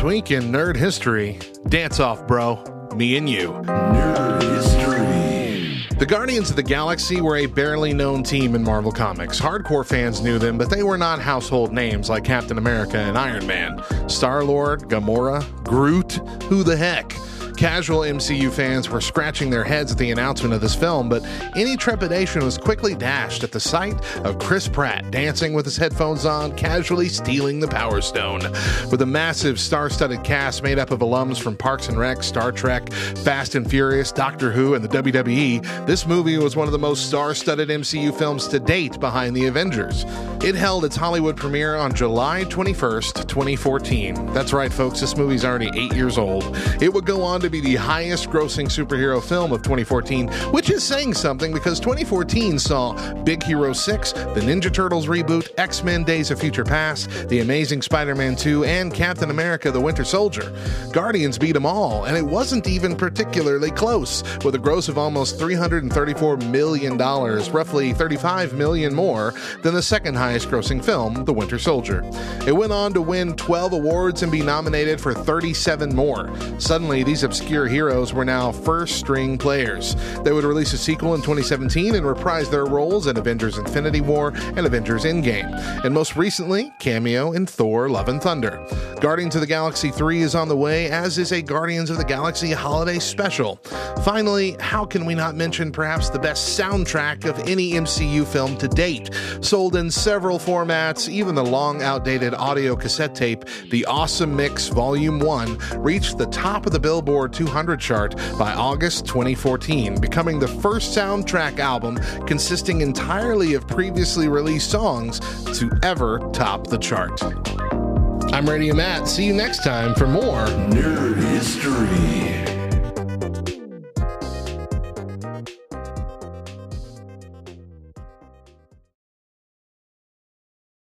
week in nerd history. Dance off, bro. Me and you. Nerd history. The Guardians of the Galaxy were a barely known team in Marvel Comics. Hardcore fans knew them, but they were not household names like Captain America and Iron Man. Star Lord, Gamora, Groot, who the heck? Casual MCU fans were scratching their heads at the announcement of this film, but any trepidation was quickly dashed at the sight of Chris Pratt dancing with his headphones on, casually stealing the Power Stone. With a massive star studded cast made up of alums from Parks and Rec, Star Trek, Fast and Furious, Doctor Who, and the WWE, this movie was one of the most star studded MCU films to date behind the Avengers. It held its Hollywood premiere on July 21st, 2014. That's right, folks, this movie's already eight years old. It would go on to be the highest grossing superhero film of 2014, which is saying something because 2014 saw Big Hero 6, the Ninja Turtles reboot, X Men Days of Future Past, The Amazing Spider Man 2, and Captain America the Winter Soldier. Guardians beat them all, and it wasn't even particularly close, with a gross of almost $334 million, roughly 35 million more than the second highest grossing film, The Winter Soldier. It went on to win 12 awards and be nominated for 37 more. Suddenly, these obscure heroes were now first string players. They would release a sequel in 2017 and reprise their roles in Avengers Infinity War and Avengers Endgame, and most recently, cameo in Thor Love and Thunder. Guardians of the Galaxy 3 is on the way, as is a Guardians of the Galaxy holiday special. Finally, how can we not mention perhaps the best soundtrack of any MCU film to date? Sold in several formats, even the long outdated audio cassette tape, the Awesome Mix Volume 1 reached the top of the Billboard 200 chart by August 2014, becoming the first soundtrack album consisting entirely of previously released songs to ever top the chart. I'm Radio Matt. See you next time for more Nerd history.